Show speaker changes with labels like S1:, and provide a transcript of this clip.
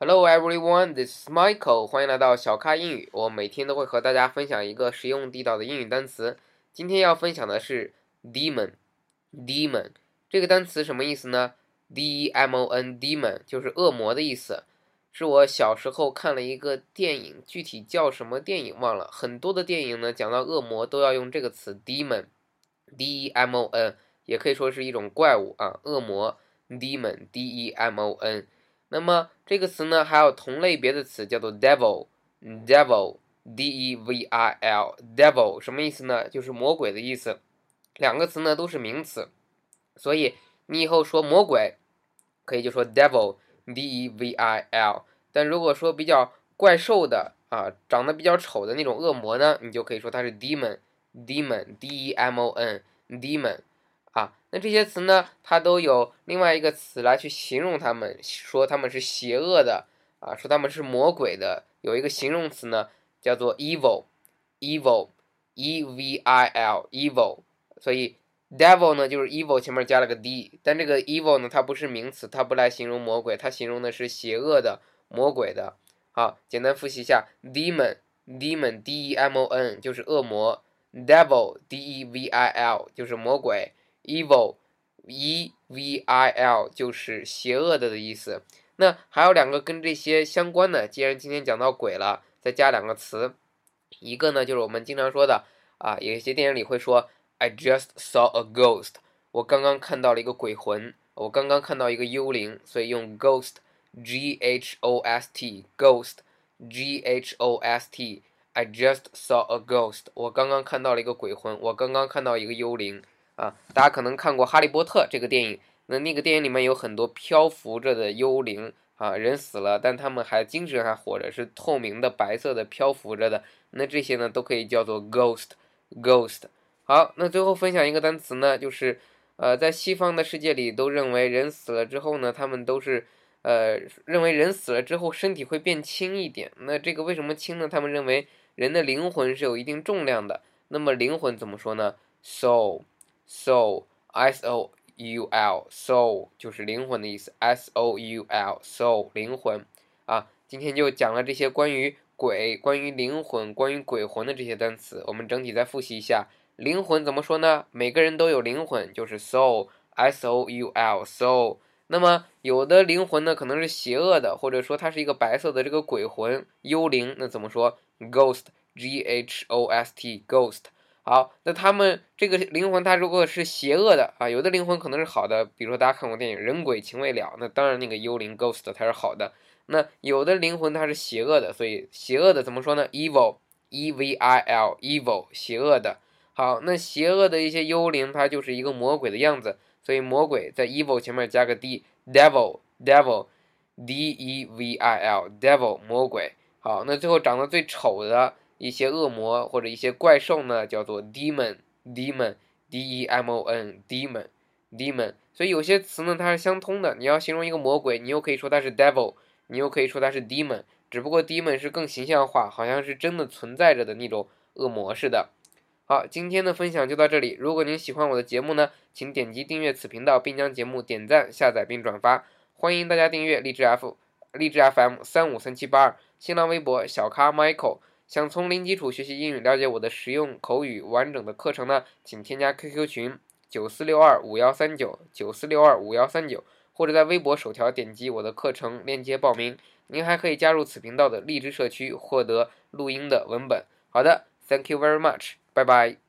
S1: Hello everyone, this is Michael. 欢迎来到小咖英语。我每天都会和大家分享一个实用地道的英语单词。今天要分享的是 demon。demon 这个单词什么意思呢？D-E-M-O-N demon 就是恶魔的意思。是我小时候看了一个电影，具体叫什么电影忘了。很多的电影呢，讲到恶魔都要用这个词 demon。D-E-M-O-N 也可以说是一种怪物啊，恶魔 demon。D-E-M-O-N 那么这个词呢，还有同类别的词叫做 devil，devil，d-e-v-i-l，devil 什么意思呢？就是魔鬼的意思。两个词呢都是名词，所以你以后说魔鬼，可以就说 devil，d-e-v-i-l。但如果说比较怪兽的啊，长得比较丑的那种恶魔呢，你就可以说它是 demon，demon，d-e-m-o-n，demon。啊，那这些词呢，它都有另外一个词来去形容它们，说它们是邪恶的啊，说它们是魔鬼的，有一个形容词呢，叫做 evil，evil，e v i l，evil。所以 devil 呢就是 evil 前面加了个 d，但这个 evil 呢，它不是名词，它不来形容魔鬼，它形容的是邪恶的魔鬼的。好，简单复习一下，demon，demon，d e m o n 就是恶魔，devil，d e v i l 就是魔鬼。Evil，e v i l 就是邪恶的的意思。那还有两个跟这些相关的，既然今天讲到鬼了，再加两个词。一个呢就是我们经常说的啊，有一些电影里会说 I just saw a ghost，我刚刚看到了一个鬼魂，我刚刚看到一个幽灵，所以用 ghost，g h o s t，ghost，g h o s t，I just saw a ghost，我刚刚看到了一个鬼魂，我刚刚看到一个幽灵。啊，大家可能看过《哈利波特》这个电影，那那个电影里面有很多漂浮着的幽灵啊，人死了，但他们还精神还活着，是透明的、白色的、漂浮着的。那这些呢，都可以叫做 ghost，ghost。好，那最后分享一个单词呢，就是呃，在西方的世界里都认为人死了之后呢，他们都是呃认为人死了之后身体会变轻一点。那这个为什么轻呢？他们认为人的灵魂是有一定重量的。那么灵魂怎么说呢？soul。Soul s o u l soul 就是灵魂的意思 s o u l soul 灵魂啊，今天就讲了这些关于鬼、关于灵魂、关于鬼魂的这些单词，我们整体再复习一下。灵魂怎么说呢？每个人都有灵魂，就是 soul s o u l soul。那么有的灵魂呢，可能是邪恶的，或者说它是一个白色的这个鬼魂、幽灵，那怎么说？ghost g h o s t ghost。好，那他们这个灵魂，它如果是邪恶的啊，有的灵魂可能是好的，比如说大家看过电影《人鬼情未了》，那当然那个幽灵 ghost 它是好的。那有的灵魂它是邪恶的，所以邪恶的怎么说呢？evil，e v i l，evil，邪恶的。好，那邪恶的一些幽灵，它就是一个魔鬼的样子，所以魔鬼在 evil 前面加个 d，devil，devil，d e v i l，devil，魔鬼。好，那最后长得最丑的。一些恶魔或者一些怪兽呢，叫做 demon，demon，d e m o n，demon，demon。所以有些词呢，它是相通的。你要形容一个魔鬼，你又可以说它是 devil，你又可以说它是 demon。只不过 demon 是更形象化，好像是真的存在着的那种恶魔似的。好，今天的分享就到这里。如果您喜欢我的节目呢，请点击订阅此频道，并将节目点赞、下载并转发。欢迎大家订阅荔枝 F，荔枝 FM 三五三七八二，新浪微博小咖 Michael。想从零基础学习英语，了解我的实用口语完整的课程呢？请添加 QQ 群九四六二五幺三九九四六二五幺三九，或者在微博首条点击我的课程链接报名。您还可以加入此频道的励志社区，获得录音的文本。好的，Thank you very much，拜拜。